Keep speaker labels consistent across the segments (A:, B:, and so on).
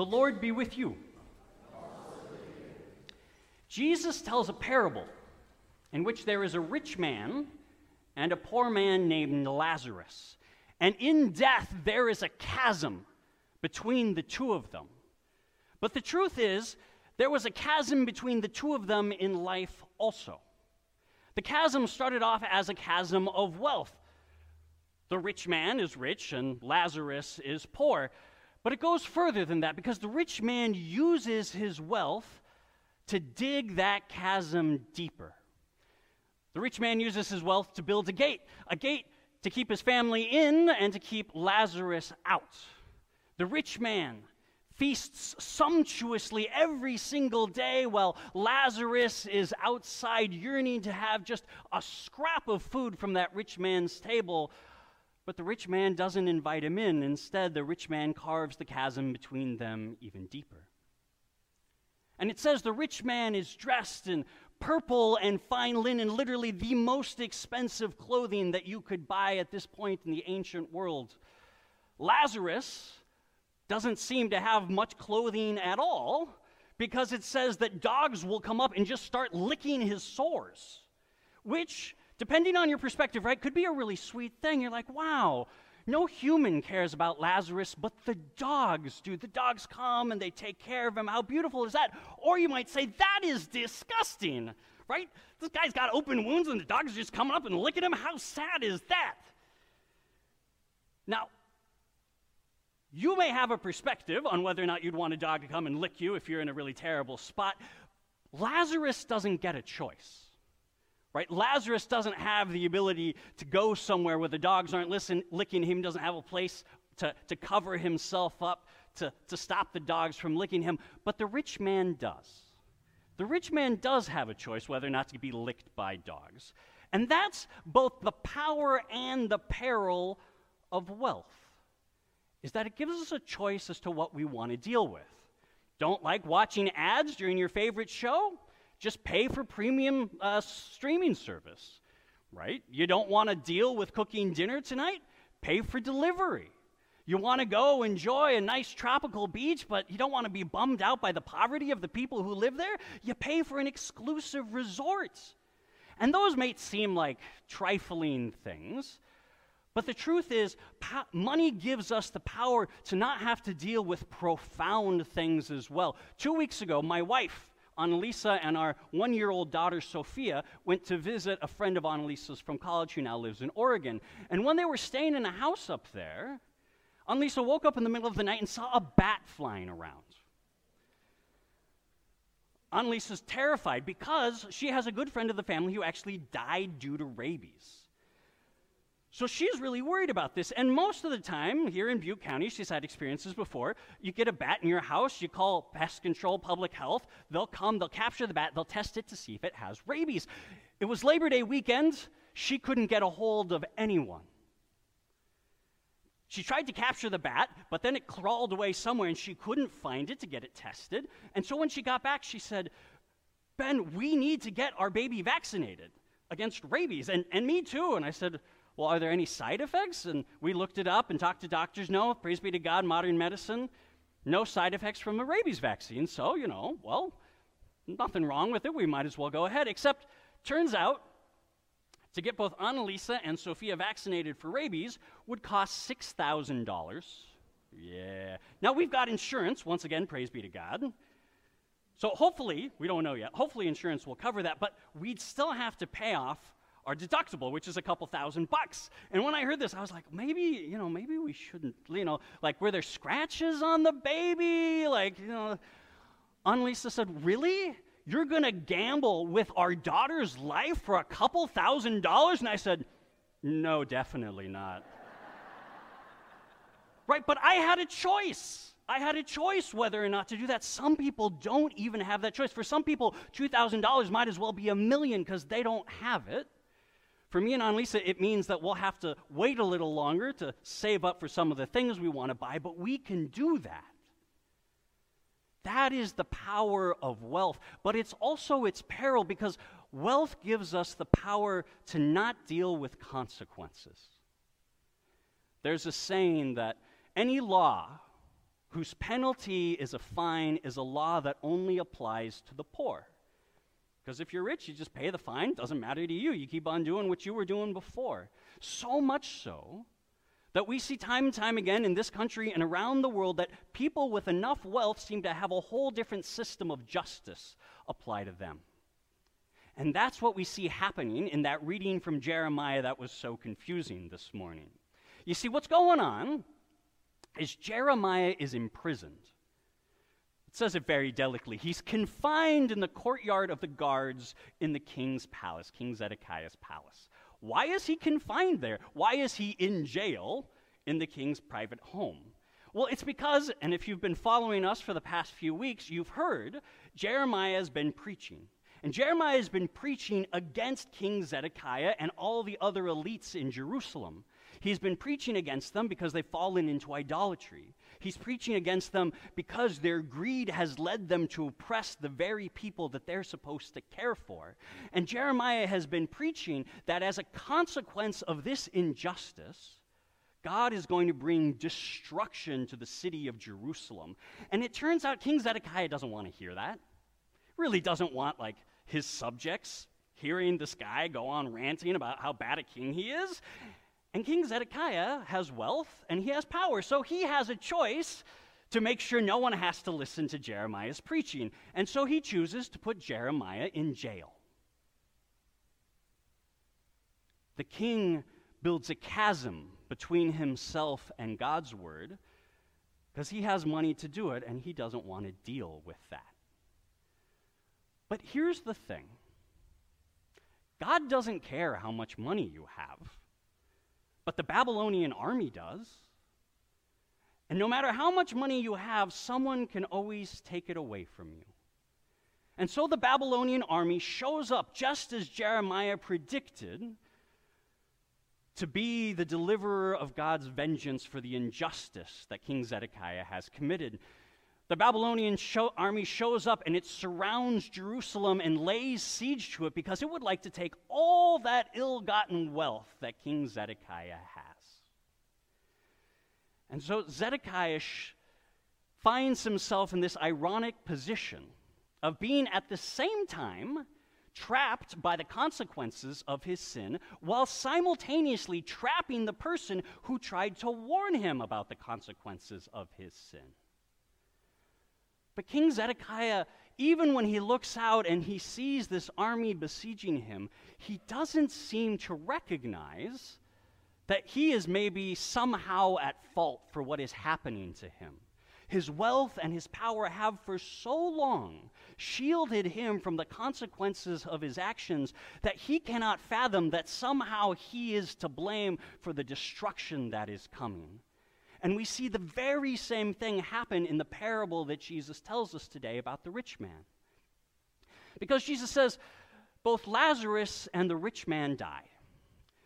A: The Lord be with you. Jesus tells a parable in which there is a rich man and a poor man named Lazarus. And in death, there is a chasm between the two of them. But the truth is, there was a chasm between the two of them in life also. The chasm started off as a chasm of wealth. The rich man is rich and Lazarus is poor. But it goes further than that because the rich man uses his wealth to dig that chasm deeper. The rich man uses his wealth to build a gate, a gate to keep his family in and to keep Lazarus out. The rich man feasts sumptuously every single day while Lazarus is outside yearning to have just a scrap of food from that rich man's table. But the rich man doesn't invite him in. Instead, the rich man carves the chasm between them even deeper. And it says the rich man is dressed in purple and fine linen, literally the most expensive clothing that you could buy at this point in the ancient world. Lazarus doesn't seem to have much clothing at all because it says that dogs will come up and just start licking his sores, which, depending on your perspective, right, could be a really sweet thing. You're like, wow, no human cares about Lazarus, but the dogs do. The dogs come and they take care of him. How beautiful is that? Or you might say, that is disgusting, right? This guy's got open wounds and the dogs are just coming up and licking him. How sad is that? Now, you may have a perspective on whether or not you'd want a dog to come and lick you if you're in a really terrible spot. Lazarus doesn't get a choice right? Lazarus doesn't have the ability to go somewhere where the dogs aren't listen, licking him, doesn't have a place to, to cover himself up, to, to stop the dogs from licking him. But the rich man does. The rich man does have a choice whether or not to be licked by dogs. And that's both the power and the peril of wealth, is that it gives us a choice as to what we want to deal with. Don't like watching ads during your favorite show? Just pay for premium uh, streaming service, right? You don't want to deal with cooking dinner tonight? Pay for delivery. You want to go enjoy a nice tropical beach, but you don't want to be bummed out by the poverty of the people who live there? You pay for an exclusive resort. And those may seem like trifling things, but the truth is, po- money gives us the power to not have to deal with profound things as well. Two weeks ago, my wife Annalisa and our one year old daughter Sophia went to visit a friend of Annalisa's from college who now lives in Oregon. And when they were staying in a house up there, Annalisa woke up in the middle of the night and saw a bat flying around. Annalisa's terrified because she has a good friend of the family who actually died due to rabies. So she's really worried about this. And most of the time, here in Butte County, she's had experiences before. You get a bat in your house, you call pest control, public health. They'll come, they'll capture the bat, they'll test it to see if it has rabies. It was Labor Day weekend. She couldn't get a hold of anyone. She tried to capture the bat, but then it crawled away somewhere and she couldn't find it to get it tested. And so when she got back, she said, Ben, we need to get our baby vaccinated against rabies. And, and me too. And I said, well, are there any side effects? And we looked it up and talked to doctors. No, praise be to God, modern medicine, no side effects from a rabies vaccine. So, you know, well, nothing wrong with it. We might as well go ahead. Except, turns out, to get both Annalisa and Sophia vaccinated for rabies would cost $6,000. Yeah. Now, we've got insurance. Once again, praise be to God. So, hopefully, we don't know yet, hopefully, insurance will cover that, but we'd still have to pay off our deductible, which is a couple thousand bucks. And when I heard this, I was like, maybe, you know, maybe we shouldn't, you know, like, were there scratches on the baby? Like, you know, Annalisa said, really? You're going to gamble with our daughter's life for a couple thousand dollars? And I said, no, definitely not. right? But I had a choice. I had a choice whether or not to do that. Some people don't even have that choice. For some people, $2,000 might as well be a million because they don't have it. For me and Annalisa, it means that we'll have to wait a little longer to save up for some of the things we want to buy, but we can do that. That is the power of wealth, but it's also its peril because wealth gives us the power to not deal with consequences. There's a saying that any law whose penalty is a fine is a law that only applies to the poor. Because if you're rich, you just pay the fine, doesn't matter to you. You keep on doing what you were doing before. So much so that we see time and time again in this country and around the world that people with enough wealth seem to have a whole different system of justice apply to them. And that's what we see happening in that reading from Jeremiah that was so confusing this morning. You see, what's going on is Jeremiah is imprisoned. It says it very delicately. He's confined in the courtyard of the guards in the king's palace, King Zedekiah's palace. Why is he confined there? Why is he in jail in the king's private home? Well, it's because, and if you've been following us for the past few weeks, you've heard Jeremiah has been preaching. And Jeremiah has been preaching against King Zedekiah and all the other elites in Jerusalem. He's been preaching against them because they've fallen into idolatry. He's preaching against them because their greed has led them to oppress the very people that they're supposed to care for. And Jeremiah has been preaching that as a consequence of this injustice, God is going to bring destruction to the city of Jerusalem. And it turns out King Zedekiah doesn't want to hear that. Really doesn't want, like, his subjects hearing this guy go on ranting about how bad a king he is. And King Zedekiah has wealth and he has power, so he has a choice to make sure no one has to listen to Jeremiah's preaching. And so he chooses to put Jeremiah in jail. The king builds a chasm between himself and God's word because he has money to do it and he doesn't want to deal with that. But here's the thing God doesn't care how much money you have but the Babylonian army does. And no matter how much money you have, someone can always take it away from you. And so the Babylonian army shows up just as Jeremiah predicted to be the deliverer of God's vengeance for the injustice that King Zedekiah has committed. The Babylonian show, army shows up and it surrounds Jerusalem and lays siege to it because it would like to take all that ill gotten wealth that King Zedekiah has. And so Zedekiah finds himself in this ironic position of being at the same time trapped by the consequences of his sin while simultaneously trapping the person who tried to warn him about the consequences of his sin. But King Zedekiah, even when he looks out and he sees this army besieging him, he doesn't seem to recognize that he is maybe somehow at fault for what is happening to him. His wealth and his power have for so long shielded him from the consequences of his actions that he cannot fathom that somehow he is to blame for the destruction that is coming. And we see the very same thing happen in the parable that Jesus tells us today about the rich man. Because Jesus says, both Lazarus and the rich man die.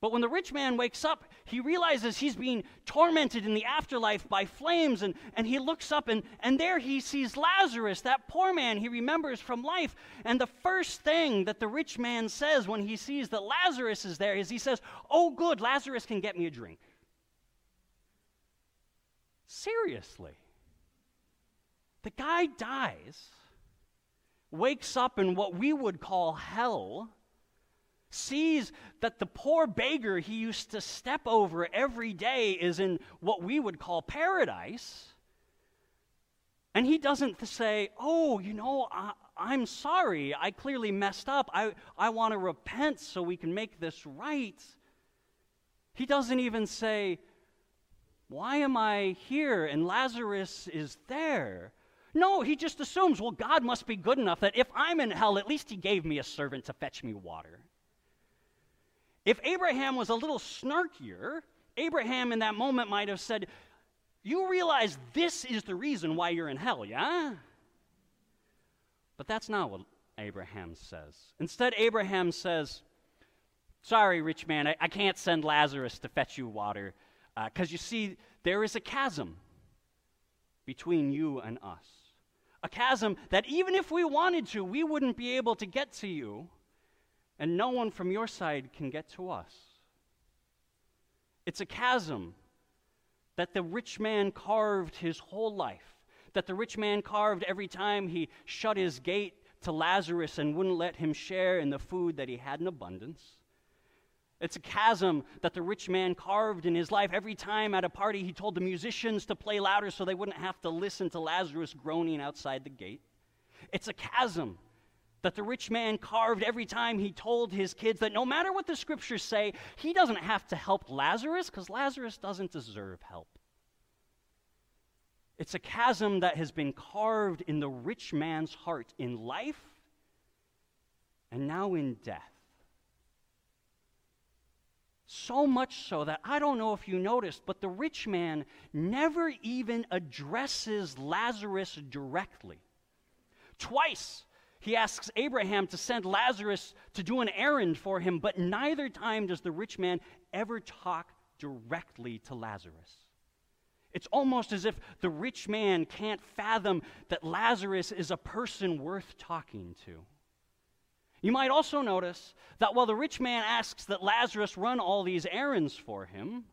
A: But when the rich man wakes up, he realizes he's being tormented in the afterlife by flames, and, and he looks up, and, and there he sees Lazarus, that poor man he remembers from life. And the first thing that the rich man says when he sees that Lazarus is there is he says, Oh, good, Lazarus can get me a drink. Seriously. The guy dies, wakes up in what we would call hell, sees that the poor beggar he used to step over every day is in what we would call paradise. And he doesn't say, Oh, you know, I, am sorry. I clearly messed up. I, I want to repent so we can make this right. He doesn't even say, why am I here and Lazarus is there? No, he just assumes, well, God must be good enough that if I'm in hell, at least he gave me a servant to fetch me water. If Abraham was a little snarkier, Abraham in that moment might have said, You realize this is the reason why you're in hell, yeah? But that's not what Abraham says. Instead, Abraham says, Sorry, rich man, I, I can't send Lazarus to fetch you water. Because uh, you see, there is a chasm between you and us. A chasm that even if we wanted to, we wouldn't be able to get to you, and no one from your side can get to us. It's a chasm that the rich man carved his whole life, that the rich man carved every time he shut his gate to Lazarus and wouldn't let him share in the food that he had in abundance. It's a chasm that the rich man carved in his life. Every time at a party, he told the musicians to play louder so they wouldn't have to listen to Lazarus groaning outside the gate. It's a chasm that the rich man carved every time he told his kids that no matter what the scriptures say, he doesn't have to help Lazarus because Lazarus doesn't deserve help. It's a chasm that has been carved in the rich man's heart in life and now in death. So much so that I don't know if you noticed, but the rich man never even addresses Lazarus directly. Twice he asks Abraham to send Lazarus to do an errand for him, but neither time does the rich man ever talk directly to Lazarus. It's almost as if the rich man can't fathom that Lazarus is a person worth talking to. You might also notice that while the rich man asks that Lazarus run all these errands for him,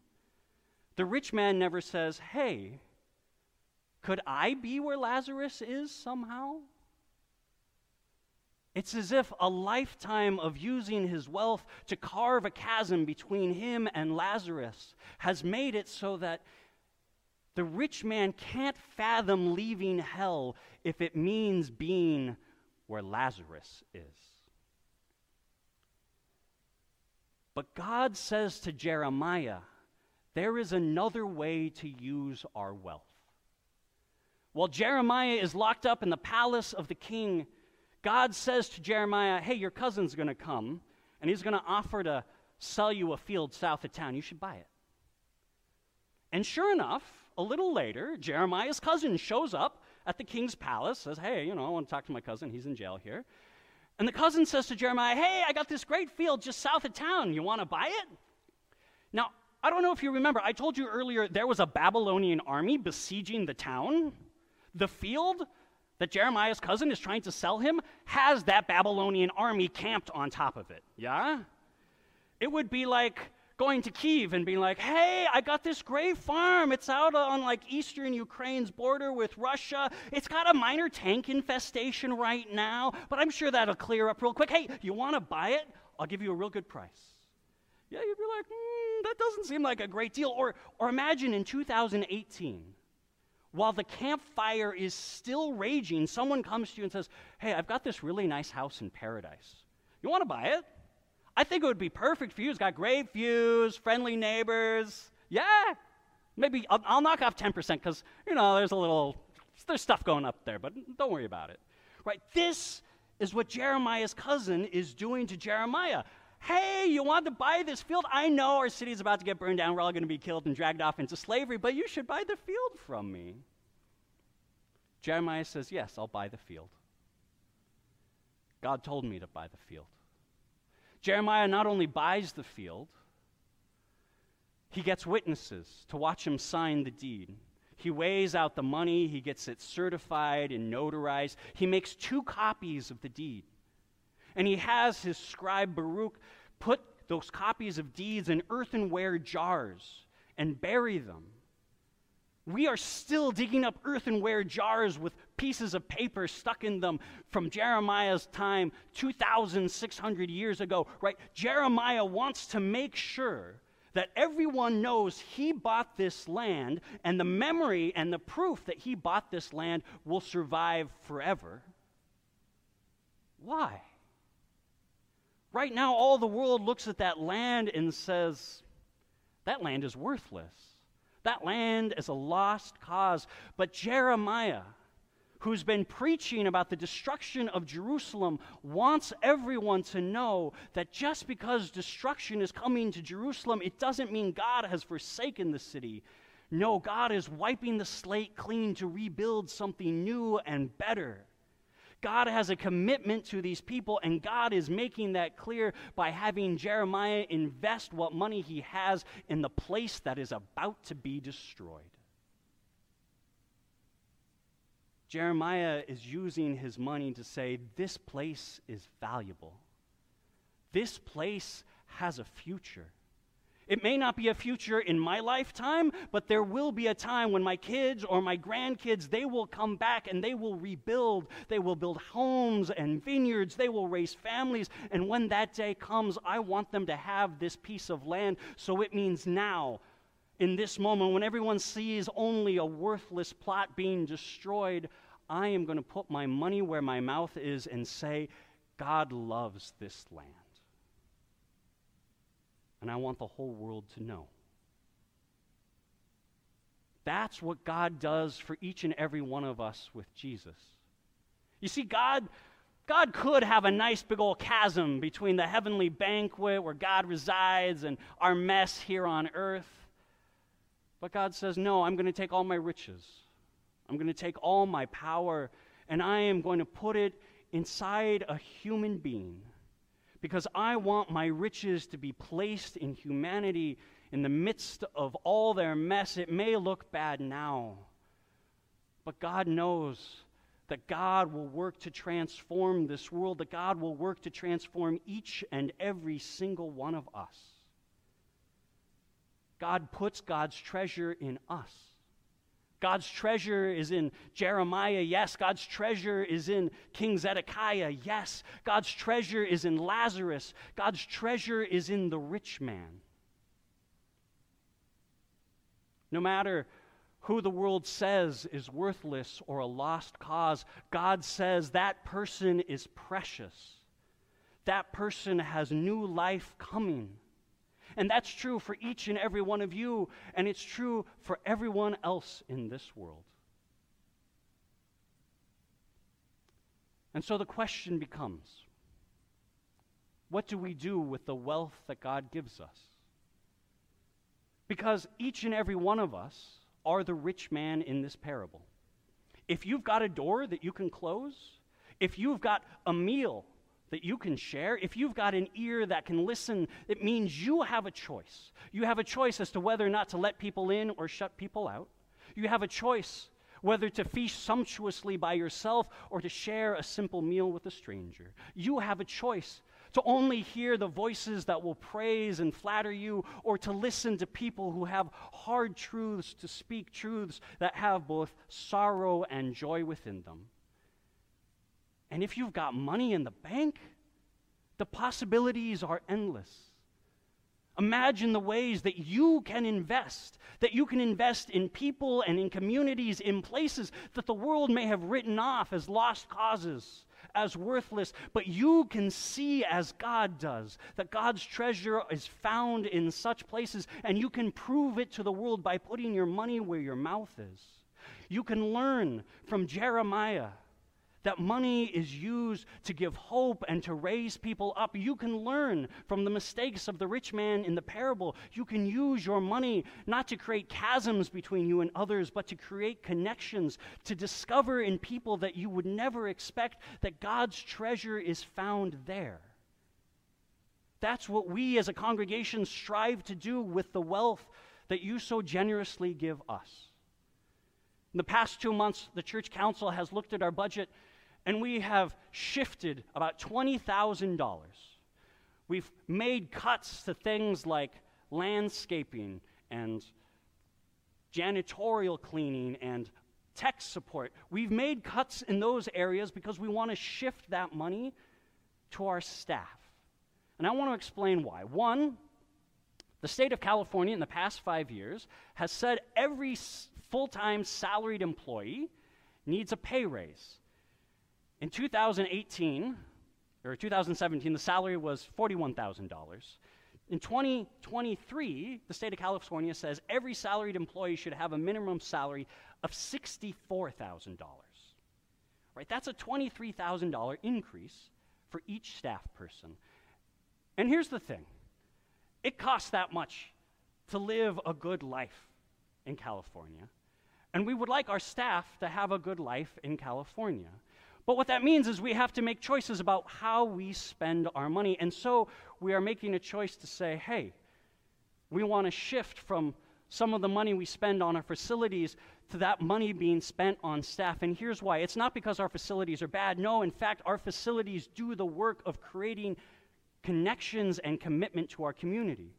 A: the rich man never says, Hey, could I be where Lazarus is somehow? It's as if a lifetime of using his wealth to carve a chasm between him and Lazarus has made it so that the rich man can't fathom leaving hell if it means being where Lazarus is. But God says to Jeremiah, there is another way to use our wealth. While Jeremiah is locked up in the palace of the king, God says to Jeremiah, Hey, your cousin's going to come, and he's going to offer to sell you a field south of town. You should buy it. And sure enough, a little later, Jeremiah's cousin shows up at the king's palace, says, Hey, you know, I want to talk to my cousin. He's in jail here. And the cousin says to Jeremiah, Hey, I got this great field just south of town. You want to buy it? Now, I don't know if you remember, I told you earlier there was a Babylonian army besieging the town. The field that Jeremiah's cousin is trying to sell him has that Babylonian army camped on top of it. Yeah? It would be like going to Kiev and being like, hey, I got this great farm. It's out on like eastern Ukraine's border with Russia. It's got a minor tank infestation right now, but I'm sure that'll clear up real quick. Hey, you want to buy it? I'll give you a real good price. Yeah, you'd be like, mm, that doesn't seem like a great deal. Or, or imagine in 2018, while the campfire is still raging, someone comes to you and says, Hey, I've got this really nice house in paradise. You want to buy it? I think it would be perfect for you. It's got great views, friendly neighbors. Yeah, maybe I'll, I'll knock off 10% because, you know, there's a little, there's stuff going up there, but don't worry about it. Right? This is what Jeremiah's cousin is doing to Jeremiah. Hey, you want to buy this field? I know our city is about to get burned down. We're all going to be killed and dragged off into slavery, but you should buy the field from me. Jeremiah says, Yes, I'll buy the field. God told me to buy the field. Jeremiah not only buys the field, he gets witnesses to watch him sign the deed. He weighs out the money, he gets it certified and notarized. He makes two copies of the deed. And he has his scribe Baruch put those copies of deeds in earthenware jars and bury them we are still digging up earthenware jars with pieces of paper stuck in them from Jeremiah's time 2,600 years ago, right? Jeremiah wants to make sure that everyone knows he bought this land and the memory and the proof that he bought this land will survive forever. Why? Right now, all the world looks at that land and says, that land is worthless. That land is a lost cause. But Jeremiah, who's been preaching about the destruction of Jerusalem, wants everyone to know that just because destruction is coming to Jerusalem, it doesn't mean God has forsaken the city. No, God is wiping the slate clean to rebuild something new and better. God has a commitment to these people, and God is making that clear by having Jeremiah invest what money he has in the place that is about to be destroyed. Jeremiah is using his money to say, This place is valuable. This place has a future. It may not be a future in my lifetime, but there will be a time when my kids or my grandkids, they will come back and they will rebuild. They will build homes and vineyards. They will raise families. And when that day comes, I want them to have this piece of land. So it means now, in this moment, when everyone sees only a worthless plot being destroyed, I am going to put my money where my mouth is and say, God loves this land and I want the whole world to know. That's what God does for each and every one of us with Jesus. You see, God, God could have a nice big old chasm between the heavenly banquet where God resides and our mess here on earth. But God says, No, I'm going to take all my riches. I'm going to take all my power and I am going to put it inside a human being because I want my riches to be placed in humanity in the midst of all their mess. It may look bad now, but God knows that God will work to transform this world, that God will work to transform each and every single one of us. God puts God's treasure in us. God's treasure is in Jeremiah, yes. God's treasure is in King Zedekiah, yes. God's treasure is in Lazarus. God's treasure is in the rich man. No matter who the world says is worthless or a lost cause, God says that person is precious. That person has new life coming. And that's true for each and every one of you, and it's true for everyone else in this world. And so the question becomes what do we do with the wealth that God gives us? Because each and every one of us are the rich man in this parable. If you've got a door that you can close, if you've got a meal that you can share, if you've got an ear that can listen, it means you have a choice. You have a choice as to whether or not to let people in or shut people out. You have a choice whether to feast sumptuously by yourself or to share a simple meal with a stranger. You have a choice to only hear the voices that will praise and flatter you, or to listen to people who have hard truths, to speak truths that have both sorrow and joy within them. And if you've got money in the bank, the possibilities are endless. Imagine the ways that you can invest, that you can invest in people and in communities, in places that the world may have written off as lost causes, as worthless, but you can see as God does that God's treasure is found in such places, and you can prove it to the world by putting your money where your mouth is. You can learn from Jeremiah that money is used to give hope and to raise people up. You can learn from the mistakes of the rich man in the parable. You can use your money not to create chasms between you and others, but to create connections, to discover in people that you would never expect that God's treasure is found there. That's what we as a congregation strive to do with the wealth that you so generously give us. In the past two months, the church council has looked at our budget and we have shifted about $20,000. We've made cuts to things like landscaping and janitorial cleaning and tech support. We've made cuts in those areas because we want to shift that money to our staff. And I want to explain why. One, the state of California in the past five years has said every full time salaried employee needs a pay raise. In 2018, or 2017, the salary was $41,000. In 2023, the state of California says every salaried employee should have a minimum salary of $64,000. Right? That's a $23,000 increase for each staff person. And here's the thing it costs that much to live a good life in California. And we would like our staff to have a good life in California. But what that means is we have to make choices about how we spend our money. And so we are making a choice to say, hey, we want to shift from some of the money we spend on our facilities to that money being spent on staff. And here's why it's not because our facilities are bad. No, in fact, our facilities do the work of creating connections and commitment to our community,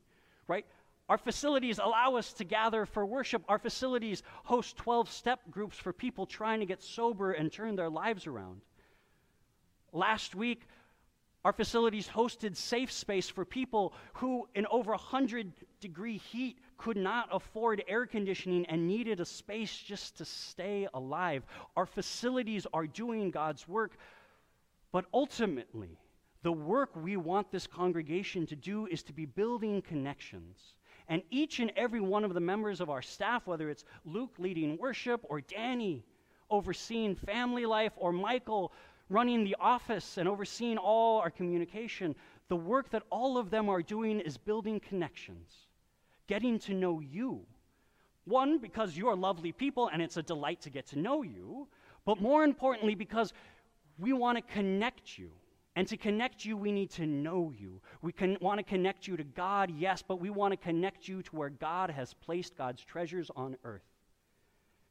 A: right? Our facilities allow us to gather for worship. Our facilities host 12 step groups for people trying to get sober and turn their lives around. Last week, our facilities hosted safe space for people who, in over 100 degree heat, could not afford air conditioning and needed a space just to stay alive. Our facilities are doing God's work, but ultimately, the work we want this congregation to do is to be building connections. And each and every one of the members of our staff, whether it's Luke leading worship, or Danny overseeing family life, or Michael running the office and overseeing all our communication, the work that all of them are doing is building connections, getting to know you. One, because you're lovely people and it's a delight to get to know you, but more importantly, because we want to connect you. And to connect you, we need to know you. We can, want to connect you to God, yes, but we want to connect you to where God has placed God's treasures on earth.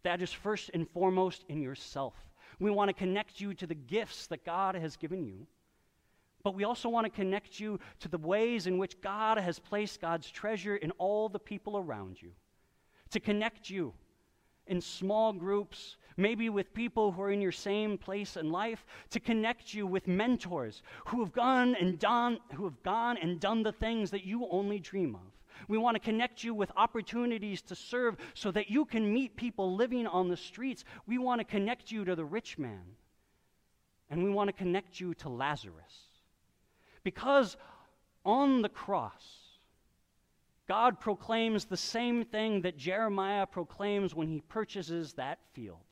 A: That is first and foremost in yourself. We want to connect you to the gifts that God has given you. But we also want to connect you to the ways in which God has placed God's treasure in all the people around you. To connect you in small groups, maybe with people who are in your same place in life, to connect you with mentors who have gone and done who have gone and done the things that you only dream of. We want to connect you with opportunities to serve so that you can meet people living on the streets. We want to connect you to the rich man. And we want to connect you to Lazarus. Because on the cross, God proclaims the same thing that Jeremiah proclaims when he purchases that field,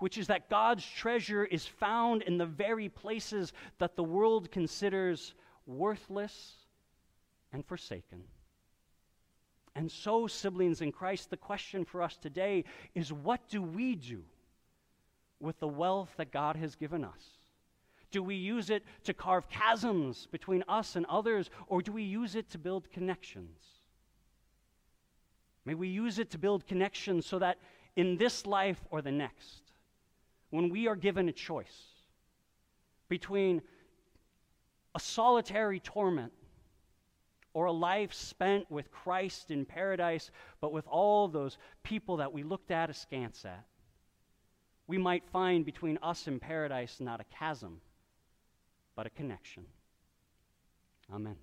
A: which is that God's treasure is found in the very places that the world considers worthless and forsaken. And so, siblings in Christ, the question for us today is what do we do with the wealth that God has given us? Do we use it to carve chasms between us and others, or do we use it to build connections? May we use it to build connections so that in this life or the next, when we are given a choice between a solitary torment or a life spent with Christ in paradise, but with all those people that we looked at askance at. We might find between us and paradise not a chasm, but a connection. Amen.